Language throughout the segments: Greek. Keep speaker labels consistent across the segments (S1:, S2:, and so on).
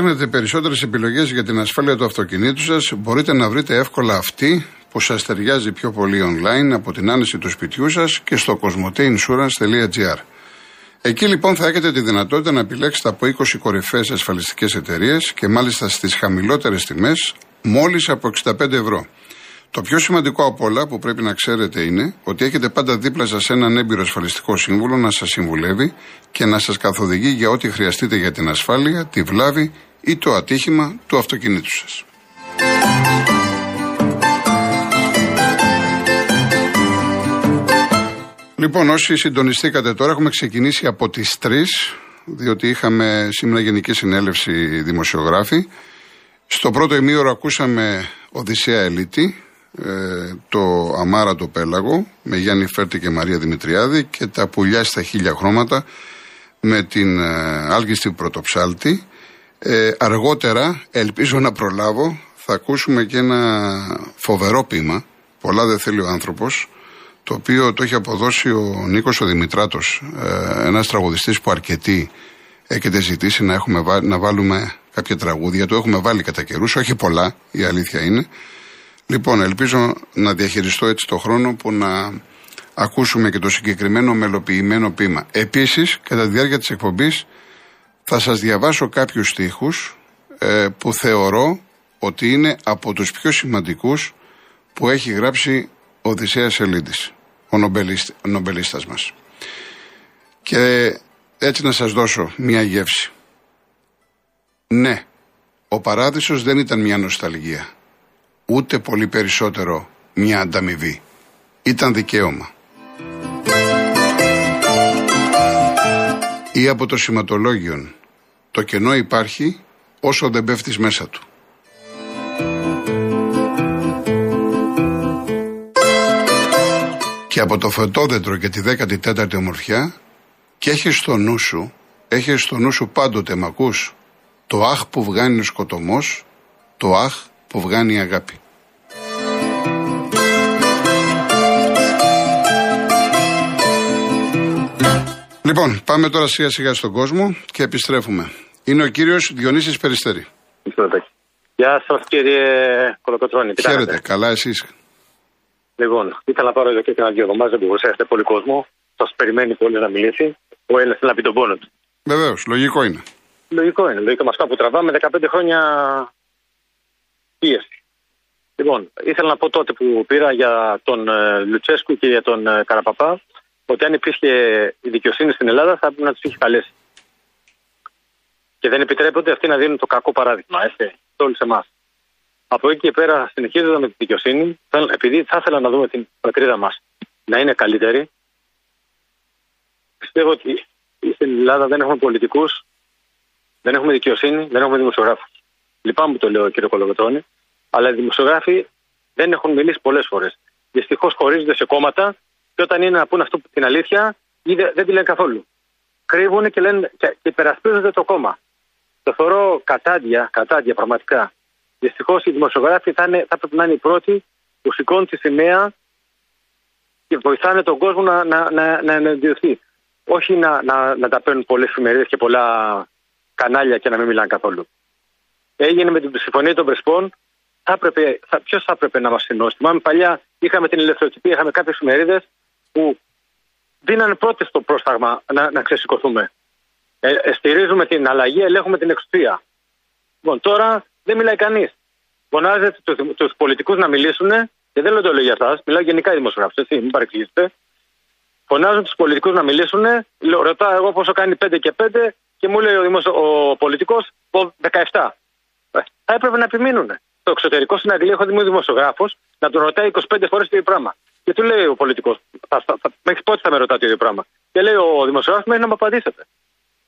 S1: Αν ψάχνετε περισσότερες επιλογές για την ασφάλεια του αυτοκινήτου σας, μπορείτε να βρείτε εύκολα αυτή που σας ταιριάζει πιο πολύ online από την άνεση του σπιτιού σας και στο cosmoteinsurance.gr. Εκεί λοιπόν θα έχετε τη δυνατότητα να επιλέξετε από 20 κορυφαίε ασφαλιστικές εταιρείες και μάλιστα στις χαμηλότερες τιμές, μόλις από 65 ευρώ. Το πιο σημαντικό από όλα που πρέπει να ξέρετε είναι ότι έχετε πάντα δίπλα σας έναν έμπειρο ασφαλιστικό σύμβουλο να σας συμβουλεύει και να σας καθοδηγεί για ό,τι χρειαστείτε για την ασφάλεια, τη βλάβη ή το ατύχημα του αυτοκινήτου σας. Λοιπόν, όσοι συντονιστήκατε τώρα, έχουμε ξεκινήσει από τις 3, διότι είχαμε σήμερα Γενική Συνέλευση Δημοσιογράφη. Στο πρώτο ημίωρο ακούσαμε Οδυσσέα Ελίτη, ε, το Αμάρα το Πέλαγο με Γιάννη Φέρτη και Μαρία Δημητριάδη και τα πουλιά στα χίλια χρώματα με την ε, άλγιστη πρωτοψάλτη. Ε, αργότερα, ελπίζω να προλάβω, θα ακούσουμε και ένα φοβερό ποίημα, πολλά δεν θέλει ο άνθρωπος, το οποίο το έχει αποδώσει ο Νίκος ο Δημητράτος, ε, ένας τραγουδιστής που αρκετοί έχετε ζητήσει να, έχουμε, να βάλουμε κάποια τραγούδια, το έχουμε βάλει κατά καιρούς, όχι πολλά, η αλήθεια είναι. Λοιπόν, ελπίζω να διαχειριστώ έτσι το χρόνο που να ακούσουμε και το συγκεκριμένο μελοποιημένο ποίημα. Επίσης, κατά τη διάρκεια της εκπομπής θα σας διαβάσω κάποιους στίχους ε, που θεωρώ ότι είναι από τους πιο σημαντικούς που έχει γράψει ο Οδυσσέας Ελίτης, ο, νομπελίστα, ο νομπελίστας μας. Και έτσι να σας δώσω μία γεύση. Ναι, ο παράδεισος δεν ήταν μια νοσταλγία ούτε πολύ περισσότερο μια ανταμοιβή. Ήταν δικαίωμα. Ή από το σηματολόγιο. Το κενό υπάρχει όσο δεν πέφτεις μέσα του. Και από το φωτόδεντρο και τη 14η ομορφιά και έχεις στο νου σου, έχεις στο νου σου πάντοτε μ' ακούς, το αχ που βγάνει ο σκοτωμός, το αχ που βγάνει η αγάπη. Λοιπόν, πάμε τώρα σιγά σιγά στον κόσμο και επιστρέφουμε. Είναι ο κύριος Διονύσης Περιστερή.
S2: Γεια σας κύριε Κολοκοτρόνη.
S1: Χαίρετε, καλά εσείς;
S2: Λοιπόν, ήθελα να πάρω εδώ και ένα δύο εβδομάδε, δεν μπορούσα, έχετε πολύ κόσμο. Σας περιμένει πολύ να μιλήσει. Ο ένα θέλει να πει τον πόνο του.
S1: Βεβαίως, λογικό είναι.
S2: Λογικό είναι. Λογικό μα κάπου τραβάμε 15 χρόνια πίεση. Λοιπόν, ήθελα να πω τότε που πήρα για τον ε, Λουτσέσκου και για τον ε, Καραπαπά ότι αν υπήρχε η δικαιοσύνη στην Ελλάδα θα έπρεπε να τους είχε καλέσει. Και δεν επιτρέπονται αυτοί να δίνουν το κακό παράδειγμα, έτσι, σε όλους εμάς. Από εκεί και πέρα, συνεχίζοντας με τη δικαιοσύνη, επειδή θα ήθελα να δούμε την πατρίδα μας να είναι καλύτερη, πιστεύω ότι στην Ελλάδα δεν έχουμε πολιτικούς, δεν έχουμε δικαιοσύνη, δεν έχουμε δημοσιογράφους. Λυπάμαι που το λέω, κύριε Κολογοτώνη, αλλά οι δημοσιογράφοι δεν έχουν μιλήσει πολλές φορές. Δυστυχώς χωρίζονται σε κόμματα και όταν είναι να πούνε αυτό την αλήθεια, δεν τη λένε καθόλου. Κρύβουν και, λένε, και υπερασπίζονται το κόμμα. Το θεωρώ κατάντια, κατάντια πραγματικά. Δυστυχώς οι δημοσιογράφοι θα, είναι, θα πρέπει να είναι οι πρώτοι που σηκώνουν τη σημαία και βοηθάνε τον κόσμο να, να, να, να εναντιωθεί. Όχι να, να, να τα παίρνουν πολλές εφημερίδες και πολλά κανάλια και να μην μιλάνε καθόλου. Έγινε με την συμφωνία των Πρεσπών. Θα θα, Ποιος θα έπρεπε να μας ενώσει; Θυμάμαι παλιά είχαμε την ελευθεροτυπία, είχαμε κάποιες εφημερίδες που δίνανε πρώτες το πρόσταγμα να, να ξεσηκωθούμε. Ε, ε, στηρίζουμε την αλλαγή, ελέγχουμε την εξουσία. Λοιπόν, τώρα δεν μιλάει κανείς. Φωνάζετε τους τους πολιτικούς να μιλήσουν, και δεν λέω το λέω για εσά, μιλάω γενικά οι δημοσιογράφου, έτσι, μην παρεξηγήσετε. Φωνάζουν τους πολιτικούς να μιλήσουν, λέω, ρωτάω εγώ πόσο κάνει 5 και 5 και μου λέει ο, δημοσιο... ο πολιτικός 17. Ε, θα έπρεπε να επιμείνουν. Στο εξωτερικό στην Αγγλία έχω δει δημοσιογράφος να τον ρωτάει 25 φορές το ίδιο πράγμα. Και του λέει ο πολιτικός, μέχρι πότε θα με ρωτάτε το ίδιο πράγμα; Και λέει ο δημοσιογράφος, μέχρι να μου απαντήσετε.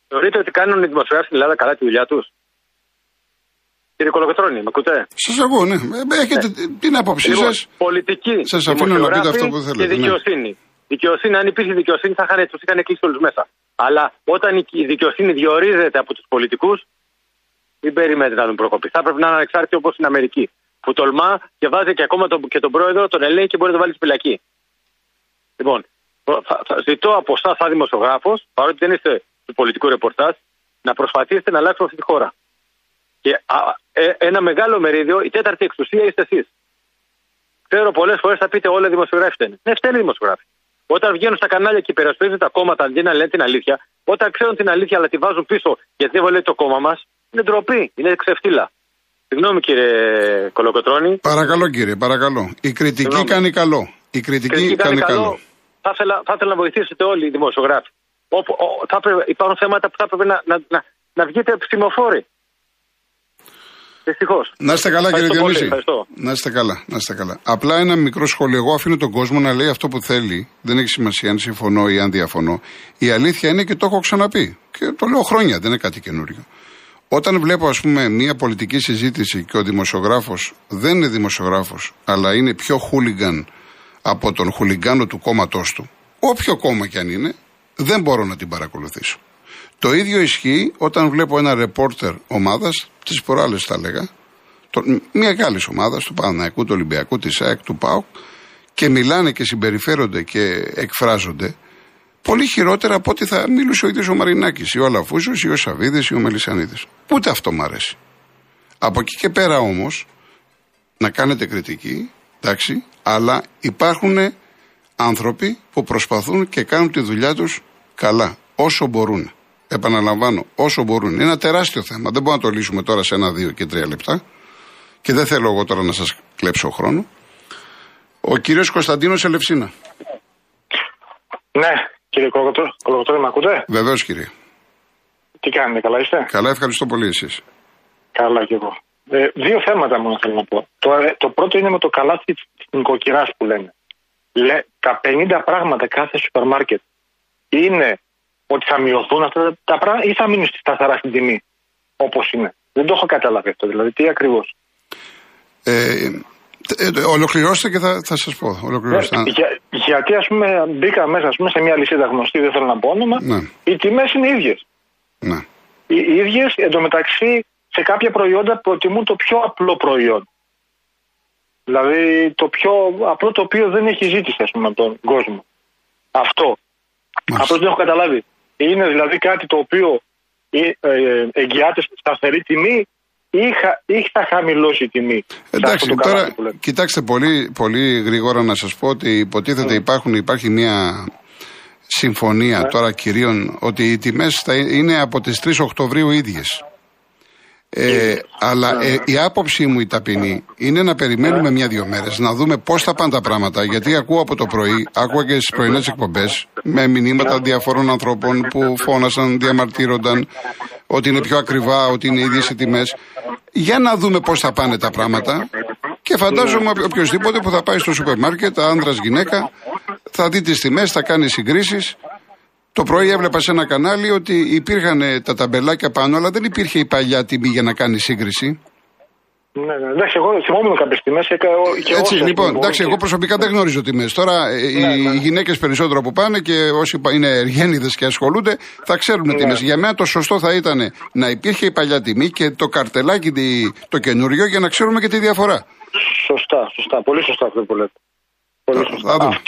S2: Θεωρείτε ότι κάνουν οι δημοσιογράφοι στην Ελλάδα καλά τη δουλειά τους; Κύριε Κολοκοτρόνη, με ακούτε;
S1: Σας ακούω, ναι. Ε, έχετε ναι. την άποψή λοιπόν, σας.
S2: Πολιτική.
S1: Σας αφήνω να πείτε αυτό που θέλετε.
S2: Και ναι. δικαιοσύνη. Ναι. Δικαιοσύνη, αν υπήρχε δικαιοσύνη, θα είχαν, τους είχαν κλείσει όλους μέσα. Αλλά όταν η δικαιοσύνη διορίζεται από τους πολιτικούς, μην περιμένετε να τον προκοπεί. Θα πρέπει να είναι ανεξάρτητοι όπως στην Αμερική που τολμά και βάζει και ακόμα τον, και τον πρόεδρο, τον ελέγχει και μπορεί να τον βάλει στη φυλακή. Λοιπόν, θα, θα ζητώ από εσάς, σαν δημοσιογράφος, παρότι δεν είστε του πολιτικού ρεπορτάζ, να προσπαθήσετε να αλλάξουμε αυτή τη χώρα. Και α, ε, ένα μεγάλο μερίδιο, η τέταρτη εξουσία είστε εσείς. Ξέρω πολλές φορές θα πείτε όλα οι δημοσιογράφοι φταίνουν. Ναι, φταίνουν οι δημοσιογράφοι. Όταν βγαίνουν στα κανάλια και υπερασπίζουν τα κόμματα αντί να λένε την αλήθεια, όταν ξέρουν την αλήθεια αλλά τη βάζουν πίσω γιατί δεν βολεύει το κόμμα μας, είναι ντροπή, είναι ξεφτύλα. Συγγνώμη κύριε Κολοκοτρόνη.
S1: Παρακαλώ κύριε, παρακαλώ. Η κριτική Συγγνώμη. κάνει καλό. Η κριτική, κριτική κάνει, κάνει καλό.
S2: Θα ήθελα, θα ήθελα να βοηθήσετε όλοι οι δημοσιογράφοι. Όπου, ο, θα πρέπει, υπάρχουν θέματα που θα έπρεπε να, να, να, να βγείτε ψημοφόροι. Δυστυχώς.
S1: Να είστε καλά, κύριε Διονύση. Να είστε καλά, να είστε καλά. Απλά ένα μικρό σχόλιο. Εγώ αφήνω τον κόσμο να λέει αυτό που θέλει. Δεν έχει σημασία αν συμφωνώ ή αν διαφωνώ. Η αλήθεια είναι και το έχω ξαναπεί. Και το λέω χρόνια, δεν είναι κάτι καινούριο. Όταν βλέπω, ας πούμε, μια πολιτική συζήτηση και ο δημοσιογράφος δεν είναι δημοσιογράφος, αλλά είναι πιο χούλιγκαν από τον χουλιγκάνο του κόμματός του, όποιο κόμμα κι αν είναι, δεν μπορώ να την παρακολουθήσω. Το ίδιο ισχύει όταν βλέπω ένα ρεπόρτερ ομάδας, τις προάλλες θα έλεγα, μια άλλης ομάδας, του Παναναϊκού, του Ολυμπιακού, της ΑΕΚ, του ΠΑΟΚ, και μιλάνε και συμπεριφέρονται και εκφράζονται πολύ χειρότερα από ό,τι θα μίλησε ο ίδιος ο Μαρινάκης, ή ο Αλαφούζος, ή ο Σαββίδης, ή ο Μελισανίδης. Ούτε αυτό μου αρέσει. Από εκεί και πέρα όμως, να κάνετε κριτική, εντάξει, αλλά υπάρχουν άνθρωποι που προσπαθούν και κάνουν τη δουλειά τους καλά, όσο μπορούν. Επαναλαμβάνω, όσο μπορούν. Είναι ένα τεράστιο θέμα. Δεν μπορούμε να το λύσουμε τώρα σε ένα, δύο και τρία λεπτά. Και δεν θέλω εγώ τώρα να σας κλέψω χρόνο. Ο κύριος Κωνσταντίνος Ελευσίνα.
S3: Ναι, κύριε Κολοκοτρόνη, με ακούτε;
S1: Βεβαίως, κύριε.
S3: Τι κάνετε, καλά είστε;
S1: Καλά, ευχαριστώ πολύ εσείς.
S3: Καλά κι εγώ. Ε, δύο θέματα μόνο θέλω να πω. Το, ε, το πρώτο είναι με το καλάθι της νοικοκυράς που λένε. Λέ, τα 50 πράγματα κάθε σούπερ μάρκετ είναι ότι θα μειωθούν αυτά τα πράγματα ή θα μείνουν στη σταθερά στην τιμή όπως είναι. Δεν το έχω καταλάβει αυτό. Δηλαδή, τι ακριβώς.
S1: Ε, ε, ολοκληρώστε και θα, θα σας πω. Ολοκληρώστε.
S3: Ε, για, γιατί ας πούμε μπήκα μέσα ας πούμε, σε μια λυσίδα γνωστή, δεν θέλω να πω όνομα, ναι. οι τιμές είναι ίδιες.
S1: Ναι.
S3: Οι ίδιες εντωμεταξύ σε κάποια προϊόντα προτιμούν το πιο απλό προϊόν. Δηλαδή το πιο απλό το οποίο δεν έχει ζήτηση ας πούμε από τον κόσμο. Αυτό. Αυτό δεν έχω καταλάβει. Είναι δηλαδή κάτι το οποίο ε, ε, εγγυάται σταθερή τιμή ή θα χαμηλώσει η τιμή.
S1: Εντάξει, τώρα κοιτάξτε πολύ, πολύ γρήγορα να σας πω ότι υποτίθεται mm. υπάρχουν, υπάρχει μια συμφωνία ναι. τώρα κυρίων ότι οι τιμές θα είναι από τις 3 Οκτωβρίου ίδιες. Ε, αλλά ε, η άποψή μου η ταπεινή είναι να περιμένουμε μια-δυο μέρες να δούμε πώς θα πάνε τα πράγματα. Γιατί ακούω από το πρωί, άκουγα και στι πρωινές εκπομπές με μηνύματα διαφόρων ανθρώπων που φώνασαν, διαμαρτύρονταν ότι είναι πιο ακριβά, ότι είναι ίδιες οι τιμές. Για να δούμε πώς θα πάνε τα πράγματα. Και φαντάζομαι οποιοδήποτε που θα πάει στο σούπερ μάρκετ, άνδρα, γυναίκα, θα δει τις τιμές, θα κάνει συγκρίσεις το πρωί έβλεπα σε ένα κανάλι ότι υπήρχαν τα ταμπελάκια πάνω, αλλά δεν υπήρχε η παλιά τιμή για να κάνει σύγκριση.
S3: Ναι, ναι, εντάξει, εγώ θυμόμουν κάποιες τιμές
S1: και Έτσι, λοιπόν, εντάξει, εγώ προσωπικά δεν γνωρίζω τιμές. Τώρα ε, ναι, οι ναι. γυναίκες περισσότερο που πάνε και όσοι είναι εργένιδες και ασχολούνται θα ξέρουν ναι. τιμές. Για μένα το σωστό θα ήταν να υπήρχε η παλιά τιμή και το καρτελάκι το καινούριο για να ξέρουμε και τη διαφορά.
S3: Σωστά, σωστά. Πολύ σωστά αυτό που λέτε. Πολύ σωστά.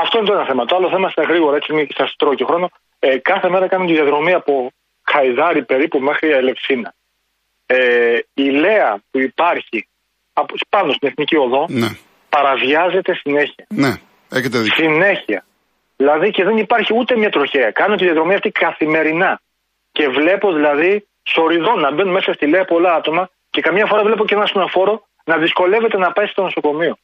S3: Αυτό είναι το ένα θέμα. Το άλλο θέμα είναι γρήγορα, έτσι μην σας τρώω και χρόνο. Ε, κάθε μέρα κάνουμε τη διαδρομή από Χαϊδάρι περίπου μέχρι Ελευσίνα. Ε, η Λέα που υπάρχει από, πάνω στην Εθνική Οδό ναι. παραβιάζεται συνέχεια.
S1: Ναι, έχετε δίκιο.
S3: Συνέχεια. Δηλαδή και δεν υπάρχει ούτε μια τροχέα. Κάνω τη διαδρομή αυτή καθημερινά. Και βλέπω δηλαδή σοριδών να μπαίνουν μέσα στη Λέα πολλά άτομα και καμιά φορά βλέπω και ένα σνοφόρο να δυσκολεύεται να πάει στο νοσοκομείο.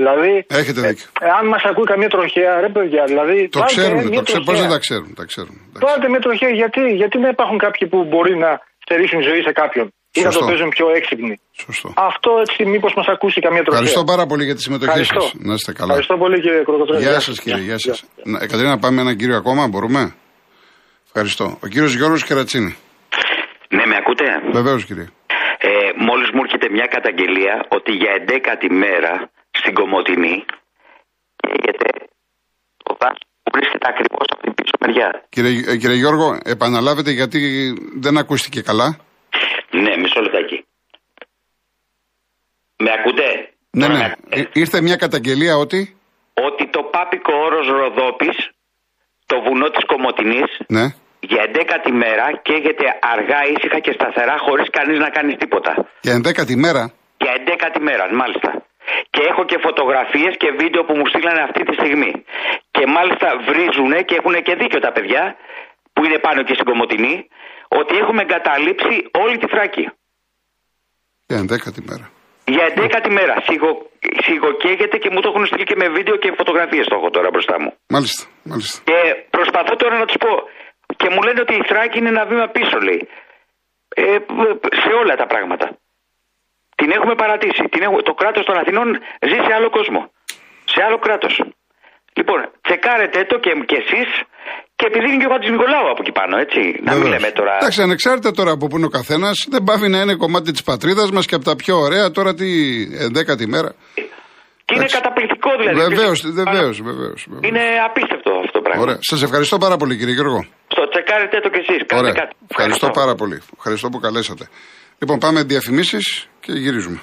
S3: Δηλαδή,
S1: Έχετε
S3: ε,
S1: δίκιο.
S3: Ε, αν μας ακούει καμία τροχέα, ρε παιδιά, δηλαδή.
S1: Το ξέρουν, το ξέρουν. Πώς δεν τα ξέρουν. Τα ξέρουν.
S3: Πάρτε μια τροχέα, γιατί, γιατί δεν υπάρχουν κάποιοι που μπορεί να στερήσουν ζωή σε κάποιον ή να το παίζουν πιο έξυπνοι.
S1: Σωστό.
S3: Αυτό έτσι, μήπως μας ακούσει καμία τροχέα.
S1: Ευχαριστώ πάρα πολύ για τη συμμετοχή σας. Να είστε καλά.
S3: Ευχαριστώ πολύ, κύριε Κροκοτρόνη.
S1: Γεια σας, κύριε. Γεια σας. Εκατρίνα, πάμε έναν κύριο ακόμα, μπορούμε; Ευχαριστώ. Ο κύριος Γιώργος Κερατσίνη.
S4: Ναι, με ακούτε;
S1: Βεβαίως, κύριε.
S4: Ε, Μόλις μου έρχεται μια καταγγελία ότι για 11η μέρα στην Κομωτινή καίγεται το δάσο που βρίσκεται ακριβώς από την πίσω μεριά.
S1: Κύριε, ε, κύριε Γιώργο, επαναλάβετε γιατί δεν ακούστηκε καλά.
S4: Ναι, μισό λεπτάκι. Με ακούτε;
S1: Ναι, ναι. Ε, ήρθε μια καταγγελία ότι...
S4: Ότι το πάπικο όρος Ροδόπης, το βουνό της Κομωτινής,
S1: ναι.
S4: για 11η μέρα καίγεται αργά, ήσυχα και σταθερά χωρίς κανείς να κάνει τίποτα.
S1: Για 11η μέρα;
S4: Για 11η μέρα, μάλιστα. Και έχω και φωτογραφίες και βίντεο που μου στείλανε αυτή τη στιγμή. Και μάλιστα βρίζουν και έχουν και δίκιο τα παιδιά που είναι πάνω και στην Κομωτινή ότι έχουμε εγκαταλείψει όλη τη Θράκη.
S1: Για 11η μέρα.
S4: Για 11η μέρα. Σιγο, σιγοκαίγεται και μου το έχουν στείλει και με βίντεο και φωτογραφίες το έχω τώρα μπροστά μου.
S1: Μάλιστα, μάλιστα.
S4: Και προσπαθώ τώρα να τους πω. Και μου λένε ότι η Θράκη είναι ένα βήμα πίσω, λέει. Ε, σε όλα τα πράγματα. Την έχουμε παρατήσει. Την έχουμε, το κράτος των Αθηνών ζει σε άλλο κόσμο. Σε άλλο κράτος. Λοιπόν, τσεκάρετε το και, και εσείς και επειδή είναι και ο Χατζης Νικολάου από εκεί πάνω, έτσι. Να μην λέμε τώρα.
S1: Εντάξει, ανεξάρτητα τώρα από πού είναι ο καθένας, δεν πάβει να είναι κομμάτι της πατρίδας μας και από τα πιο ωραία τώρα τη 11η μέρα.
S4: Και είναι καταπληκτικό δηλαδή.
S1: Βεβαίως, βεβαίως, βεβαίως.
S4: Είναι απίστευτο αυτό το πράγμα.
S1: Ωραία. Σας ευχαριστώ πάρα πολύ, κύριε Γιώργο.
S4: Στο τσεκάρετε το κι εσείς.
S1: Ωραία. Κάτι. Ευχαριστώ πάρα πολύ. Ευχαριστώ που καλέσατε. Λοιπόν, πάμε διαφημίσεις και γυρίζουμε.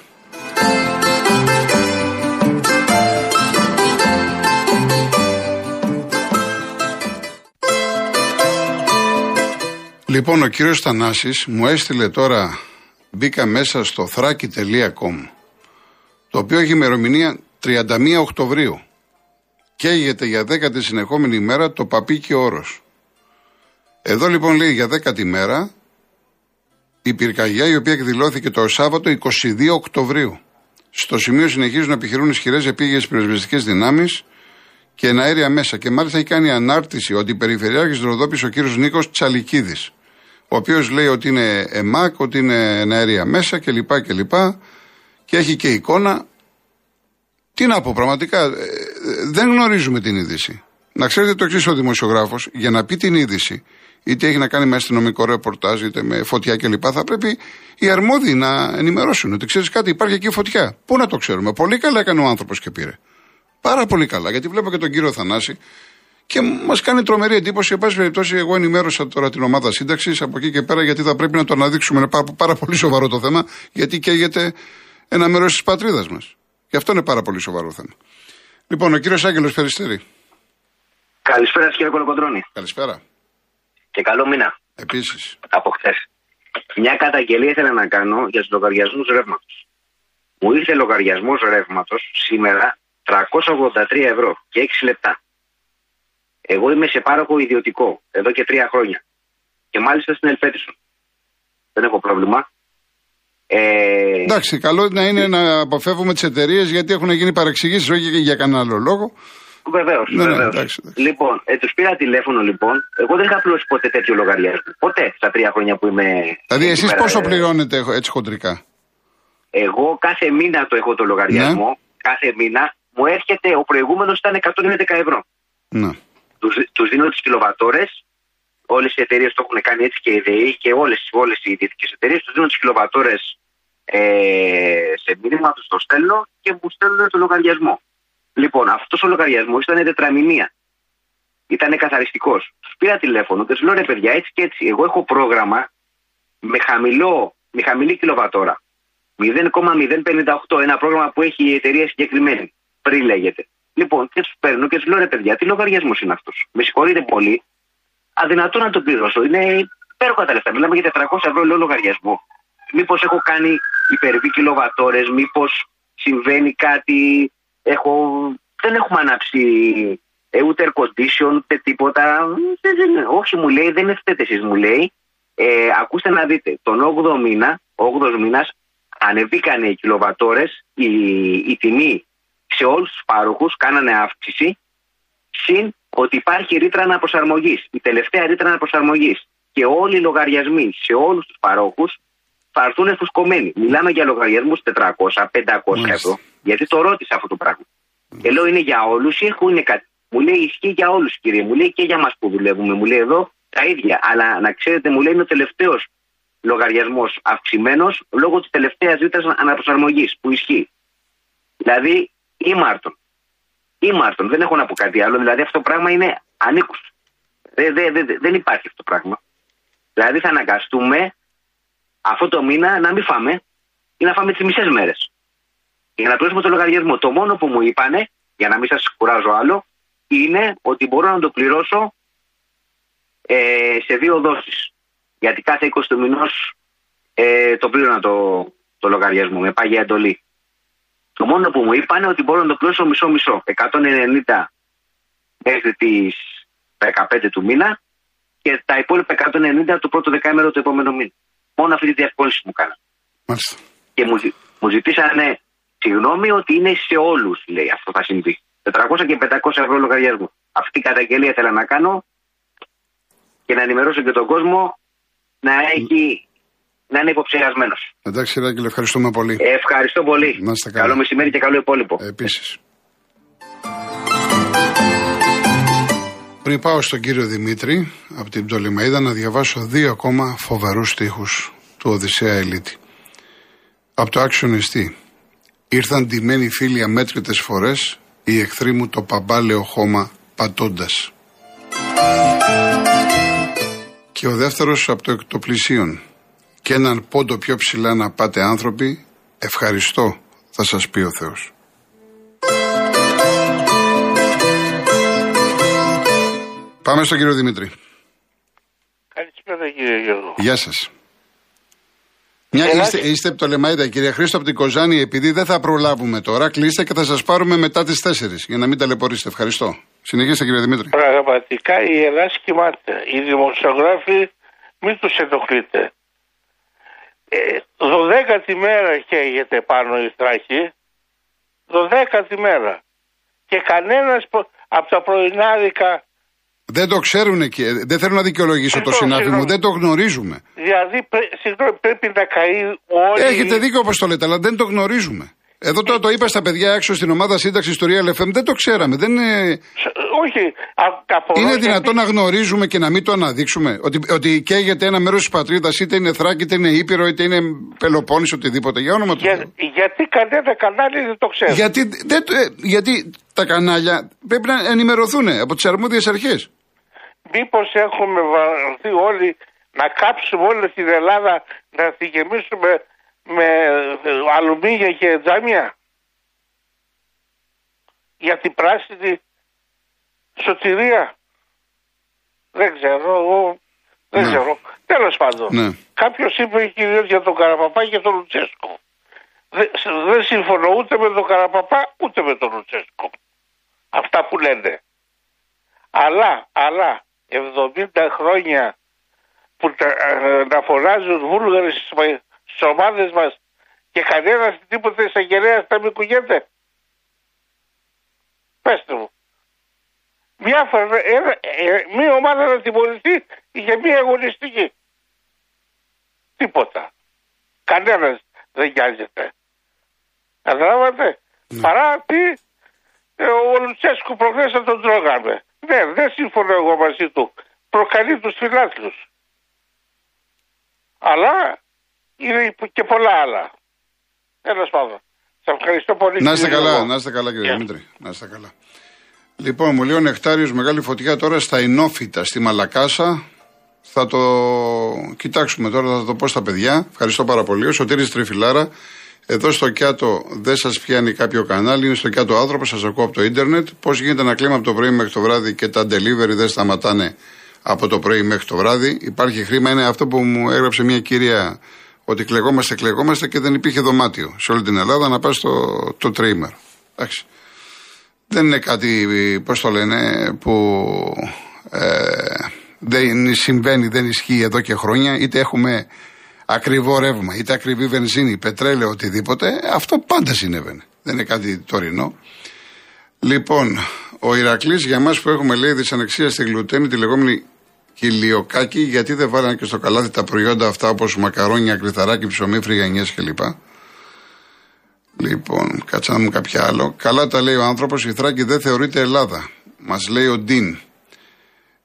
S1: Λοιπόν, ο κύριος Θανάσης μου έστειλε τώρα, μπήκα μέσα στο θράκη.com, το οποίο έχει ημερομηνία 31 Οκτωβρίου. Καίγεται για δέκατη συνεχόμενη ημέρα το παπίκι όρος. Εδώ λοιπόν λέει για δέκατη μέρα η πυρκαγιά η οποία εκδηλώθηκε το Σάββατο 22 Οκτωβρίου. Στο σημείο συνεχίζουν να επιχειρούν ισχυρές επίγειες πυροσβεστικές δυνάμεις και εναέρια μέσα. Και μάλιστα έχει κάνει ανάρτηση ότι η Περιφερειάρχη Ροδόπης ο κύριος Νίκος Τσαλικίδης, ο οποίος λέει ότι είναι ΕΜΑΚ, ότι είναι εναέρια μέσα κλπ. κλπ. Και έχει και εικόνα. Τι να πω, πραγματικά ε, δεν γνωρίζουμε την είδηση. Να ξέρετε το εξής ο δημοσιογράφος, για να πει την είδηση, είτε έχει να κάνει με αστυνομικό ρεπορτάζ, είτε με φωτιά κλπ. Θα πρέπει οι αρμόδιοι να ενημερώσουν ότι ξέρεις κάτι, υπάρχει εκεί φωτιά. Πού να το ξέρουμε. Πολύ καλά έκανε ο άνθρωπος και πήρε. Πάρα πολύ καλά, γιατί βλέπω και τον κύριο Θανάση και μας κάνει τρομερή εντύπωση. Εν πάση περιπτώσει, εγώ ενημέρωσα τώρα την ομάδα σύνταξης από εκεί και πέρα, γιατί θα πρέπει να το αναδείξουμε. Είναι πάρα, πάρα πολύ σοβαρό το θέμα, γιατί καίγεται ένα μέρος της πατρίδας μας. Και αυτό είναι πάρα πολύ σοβαρό θέμα. Λοιπόν, ο κύριος Άγγελος Περιστέρη.
S5: Καλησπέρα, κύριε Κολοκοντρόνη.
S1: Καλησπέρα.
S5: Και καλό μήνα.
S1: Επίσης.
S5: Από χθες. Μια καταγγελία ήθελα να κάνω για τους λογαριασμούς ρεύματος. Μου ήρθε λογαριασμός ρεύματος σήμερα 383 ευρώ και 6 λεπτά. Εγώ είμαι σε πάροχο ιδιωτικό εδώ και τρία χρόνια. Και μάλιστα στην Ελπέτησον. Δεν έχω πρόβλημα.
S1: Ε... Εντάξει, καλό είναι να είναι να αποφεύγουμε τις εταιρείες γιατί έχουν γίνει παρεξηγήσεις, όχι για κανένα άλλο λόγο.
S5: Βεβαίως. Ναι, ναι, λοιπόν, ε, τους πήρα τηλέφωνο λοιπόν. Εγώ δεν είχα πλώσει ποτέ τέτοιο λογαριασμό. Ποτέ στα τρία χρόνια που είμαι.
S1: Δηλαδή, εσείς πόσο ε, πληρώνετε έτσι χοντρικά;
S5: Εγώ κάθε μήνα το έχω το λογαριασμό. Ναι. Κάθε μήνα μου έρχεται, ο προηγούμενος ήταν 111 ευρώ.
S1: Ναι.
S5: Τους δίνω τις κιλοβατόρες. Όλες οι εταιρείες το έχουν κάνει έτσι και η ΔΕΗ και όλες όλες οι ιδιωτικές εταιρείες. Τους δίνω τις κιλοβατόρες ε, σε μήνυμα, τους το στέλνω και μου στέλνουν το λογαριασμό. Λοιπόν, αυτός ο λογαριασμός ήταν τετραμηνία. Ήταν καθαριστικός. Τους πήρα τηλέφωνο και τους λέω ρε παιδιά, έτσι και έτσι. Εγώ έχω πρόγραμμα με, χαμηλό, με χαμηλή κιλοβατόρα. 0,058. Ένα πρόγραμμα που έχει η εταιρεία συγκεκριμένη. Πριν λέγεται. Λοιπόν, και τους παίρνω και τους λέω ρε παιδιά, τι λογαριασμός είναι αυτός. Με συγχωρείτε πολύ. Αδυνατό να το πληρώσω. Είναι υπέροχα τα λεφτά. Μιλάμε για 400 ευρώ λέω λογαριασμό. Μήπως έχω κάνει υπερβή κιλοβατόρες, μήπως συμβαίνει κάτι Έχω, δεν έχουμε ανάψει ε, ούτε air condition, ούτε τίποτα. όχι, μου λέει, δεν φταίτε εσείς, μου λέει. Ε, ακούστε να δείτε, τον 8ο μήνα, 8ο μήνας, ανεβήκανε οι κιλοβατόρες, η, η τιμή σε όλους τους πάροχους, κάνανε αύξηση, συν ότι υπάρχει ρήτρα αναπροσαρμογής. Η τελευταία ρήτρα αναπροσαρμογής. Και όλοι οι λογαριασμοί σε όλους τους παρόχου θα έρθουν φουσκωμένοι. Μιλάμε για λογαριασμούς 400, 500 ευρώ. Γιατί το ρώτησα αυτό το πράγμα. Και λέω είναι για όλους ή έχουν κάτι. Μου λέει ισχύει για όλους, κύριε. Μου λέει και για μας που δουλεύουμε. Μου λέει εδώ τα ίδια. Αλλά να ξέρετε, μου λέει είναι ο τελευταίος λογαριασμός αυξημένος λόγω της τελευταίας ρήτρα αναπροσαρμογής που ισχύει. Δηλαδή, ή Μάρτον. Ή Μάρτον. Δεν έχω να πω κάτι άλλο. Δηλαδή, αυτό το πράγμα είναι ανήκουστο. Δεν, δεν, δεν, δεν υπάρχει αυτό το πράγμα. Δηλαδή, θα αναγκαστούμε αυτό το μήνα να μην φάμε ή να φάμε τις μισές μέρες για να πληρώσουμε το λογαριασμό. Το μόνο που μου είπανε, για να μην σας κουράζω άλλο, είναι ότι μπορώ να το πληρώσω ε, σε δύο δόσεις. Γιατί κάθε 20 του μηνός ε, το πλήρωνα το, το λογαριασμό με πάγια εντολή. Το μόνο που μου είπαν είναι ότι μπορώ να το πληρώσω μισό-μισό. 190 μέχρι τις 15 του μήνα και τα υπόλοιπα 190 το πρώτο δεκάμερο του επόμενου μήνα. Μόνο αυτή τη διευκόλυνση μου έκανα. Και μου, μου ζητήσανε συγγνώμη ότι είναι σε όλους, λέει αυτό θα συμβεί. 400 και 500 ευρώ λογαριασμό. Αυτή την καταγγελία ήθελα να κάνω και να ενημερώσω και τον κόσμο να έχει να είναι υποψιασμένος.
S1: Εντάξει, Ράγγελ, ευχαριστούμε πολύ.
S5: ευχαριστώ πολύ.
S1: Να είστε καλά.
S5: Καλό μεσημέρι και καλό υπόλοιπο.
S1: Επίσης. Πριν πάω στον κύριο Δημήτρη από την Πτολεμαίδα να διαβάσω δύο ακόμα φοβερούς στίχους του Οδυσσέα Ελίτη. Από το άξιον Ήρθαν ντυμένοι φίλοι αμέτρητες φορές οι εχθροί μου το παμπάλαιο χώμα πατώντας. Και ο δεύτερος από το εκτοπλησίον και έναν πόντο πιο ψηλά να πάτε άνθρωποι, ευχαριστώ θα σας πει ο Θεός. Πάμε στον κύριο Δημήτρη.
S6: Καλησπέρα κύριε Γιώργο.
S1: Γεια σας. Μια, είστε, είστε από το Λεμαίδα, κύριε Χρήστο από την Κοζάνη, επειδή δεν θα προλάβουμε τώρα, κλείστε και θα σας πάρουμε μετά τις 4 για να μην ταλαιπωρήσετε. Ευχαριστώ. Συνεχίστε, κύριε Δημήτρη.
S6: Πραγματικά η Ελλάδα κοιμάται. Οι δημοσιογράφοι μην τους ενοχλείτε. Ε, δωδέκατη μέρα καίγεται πάνω η στράχη. Δωδέκατη μέρα. Και κανένας από τα πρωινάδικα
S1: δεν το ξέρουν εκεί. Δεν θέλω να δικαιολογήσω το συνάδελφο μου. Δεν το γνωρίζουμε.
S6: Δηλαδή, συγγνώμη, πρέπει να καεί όλοι.
S1: Έχετε δίκιο όπως το λέτε, αλλά δεν το γνωρίζουμε. Εδώ τώρα το είπα στα παιδιά έξω στην ομάδα σύνταξης ιστορία LFM. Δεν το ξέραμε. Δεν είναι...
S6: Όχι.
S1: είναι δυνατόν να γνωρίζουμε και να μην το αναδείξουμε. Ότι, ότι καίγεται ένα μέρος της πατρίδας, είτε είναι Θράκη, είτε είναι Ήπειρο, είτε είναι Πελοπόννησο, οτιδήποτε. Για όνομα του. Για,
S6: γιατί κανένα κανάλι δεν το ξέρει.
S1: Γιατί, δεν, ε, γιατί τα κανάλια πρέπει να ενημερωθούν από τις αρμόδιες αρχές.
S6: Μήπως έχουμε βαρθεί όλοι να κάψουμε όλη την Ελλάδα να τη γεμίσουμε με αλουμίνια και τζάμια για την πράσινη σωτηρία. Δεν ξέρω, εγώ δεν ναι. ξέρω. Τέλος πάντων, ναι. κάποιος είπε κυρίω για τον Καραπαπά και τον Λουτσέσκο. Δεν, δεν συμφωνώ ούτε με τον Καραπαπά ούτε με τον Λουτσέσκο. Αυτά που λένε. Αλλά, αλλά, 70 χρόνια που τα, ε, να φωνάζουν Βούλγαροι στις ομάδες μας και κανένας τίποτε εισαγγελέας δεν μην κουγέται. Πεςτε μου. Μια φορά, ε, μια ομάδα να τιμωρηθεί για μια αγωνιστική. Τίποτα. Κανένας δεν νοιάζεται. Καταλάβατε; Ναι. Παρά τι ε, ο Λουτσέσκου προχθές να τον τρώγαμε. Ναι, δεν συμφωνώ εγώ μαζί του. Προκαλεί τους φιλάθλους. Αλλά είναι και πολλά άλλα. Τέλο πάντων. Σα ευχαριστώ πολύ.
S1: Να είστε καλά, να είστε καλά κύριε yeah. Δημήτρη. Να είστε καλά. Λοιπόν, μου λέει ο Νεκτάριος μεγάλη φωτιά τώρα στα Ινόφυτα, στη Μαλακάσα. Θα το κοιτάξουμε τώρα, θα το πω στα παιδιά. Ευχαριστώ πάρα πολύ. Ο Σωτήρης Τριφυλάρα. Εδώ στο Κιάτο δεν σας πιάνει κάποιο κανάλι, είναι στο Κιάτο άνθρωπος, σας ακούω από το ίντερνετ. Πώς γίνεται ένα κλίμα από το πρωί μέχρι το βράδυ και τα delivery δεν σταματάνε από το πρωί μέχρι το βράδυ. Υπάρχει χρήμα, είναι αυτό που μου έγραψε μια κυρία ότι κλεγόμαστε, κλεγόμαστε και δεν υπήρχε δωμάτιο σε όλη την Ελλάδα να πάει στο το τρίμερο. Εντάξει. Δεν είναι κάτι, πώς το λένε, που ε, δεν συμβαίνει, δεν ισχύει εδώ και χρόνια. Είτε έχουμε ακριβό ρεύμα, είτε ακριβή βενζίνη, πετρέλαιο, οτιδήποτε. Αυτό πάντα συνέβαινε. Δεν είναι κάτι τωρινό. Λοιπόν, ο Ηρακλής για εμά που έχουμε λέει δυσανεξία στη γλουτένη, τη λεγόμενη χιλιοκάκι, γιατί δεν βάλανε και στο καλάθι τα προϊόντα αυτά όπως μακαρόνια, κρυθαράκι, ψωμί, φρυγανιές κλπ. Λοιπόν, κάτσα να μου κάποια άλλο. Καλά τα λέει ο άνθρωπος, η Θράκη δεν θεωρείται Ελλάδα. Μας λέει ο Ντίν.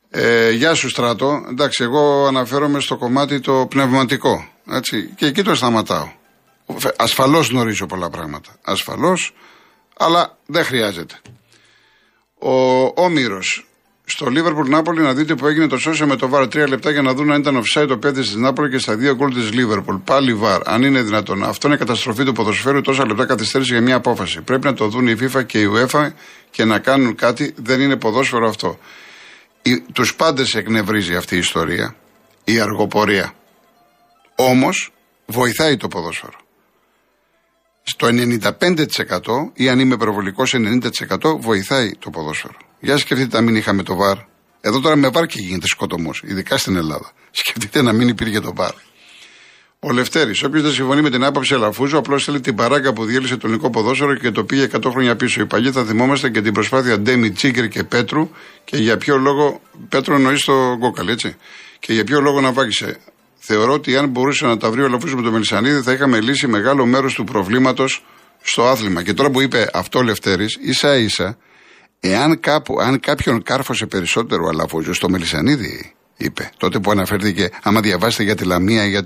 S1: Ε, γεια σου στράτο. Εντάξει, εγώ αναφέρομαι στο κομμάτι το πνευματικό. Έτσι, και εκεί το σταματάω. Ασφαλώς γνωρίζω πολλά πράγματα. Ασφαλώς, αλλά δεν χρειάζεται. Ο Όμηρος στο Λίβερπουλ Νάπολη να δείτε που έγινε το σώσιο με το βαρ. Τρία λεπτά για να δουν αν ήταν offside το πέντε της Νάπολης και στα δύο γκολ της Λίβερπουλ. Πάλι βαρ, αν είναι δυνατόν. Αυτό είναι καταστροφή του ποδοσφαίρου. Τόσα λεπτά καθυστέρηση για μια απόφαση. Πρέπει να το δουν η FIFA και η UEFA και να κάνουν κάτι. Δεν είναι ποδόσφαιρο αυτό. Τους πάντες εκνευρίζει αυτή η ιστορία, η αργοπορία. Όμως βοηθάει το ποδόσφαιρο. Στο 95% ή αν είμαι προβολικό 90% βοηθάει το ποδόσφαιρο. Για σκεφτείτε να μην είχαμε το βαρ. Εδώ τώρα με βαρ και γίνεται σκοτωμός, ειδικά στην Ελλάδα. Σκεφτείτε να μην υπήρχε το βαρ. Ο Λευτέρης, όποιος δεν συμφωνεί με την άποψη Αλαφούζου, απλώς θέλει την παράγκα που διέλυσε το ελληνικό ποδόσφαιρο και το πήγε 100 χρόνια πίσω. Οι παλιοί θα θυμόμαστε και την προσπάθεια Ντέμι, Τσίγκερ και Πέτρου και για ποιο λόγο. Πέτρο εννοείς στο κόκαλ, έτσι; Και για ποιο λόγο να βάγισε. Θεωρώ ότι αν μπορούσε να τα βρει ο Αλαφούζου με το Μελισανίδη θα είχαμε λύσει μεγάλο μέρος του προβλήματος στο άθλημα. Και τώρα που είπε αυτό ο Λευτέρης, ίσα ίσα, εάν κάπου, αν κάποιον κάρφωσε περισσότερο ο Αλαφούζου στο Μελισανίδη, είπε. Τότε που αναφέρθηκε, άμα διαβάσετε για τη Λαμία, για,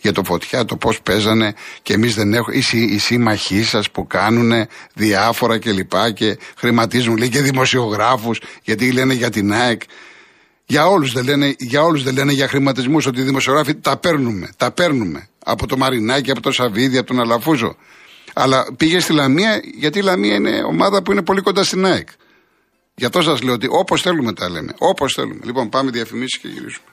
S1: για το φωτιά, το πώς παίζανε και εμείς δεν έχουμε. Οι, οι σύμμαχοί σας που κάνουν διάφορα κλπ. Και, και χρηματίζουν, λέει και δημοσιογράφους, γιατί λένε για την ΑΕΚ. Για όλους δεν λένε για, όλους δεν λένε για χρηματισμούς ότι οι δημοσιογράφοι τα παίρνουμε. Τα παίρνουμε. Από το Μαρινάκι, από το Σαββίδι, από τον Αλαφούζο. Αλλά πήγε στη Λαμία, γιατί η Λαμία είναι ομάδα που είναι πολύ κοντά στην ΑΕΚ. Γι' αυτό σας λέω ότι όπως θέλουμε τα λέμε. Όπως θέλουμε. Λοιπόν, πάμε διαφημίσεις και γυρίσουμε.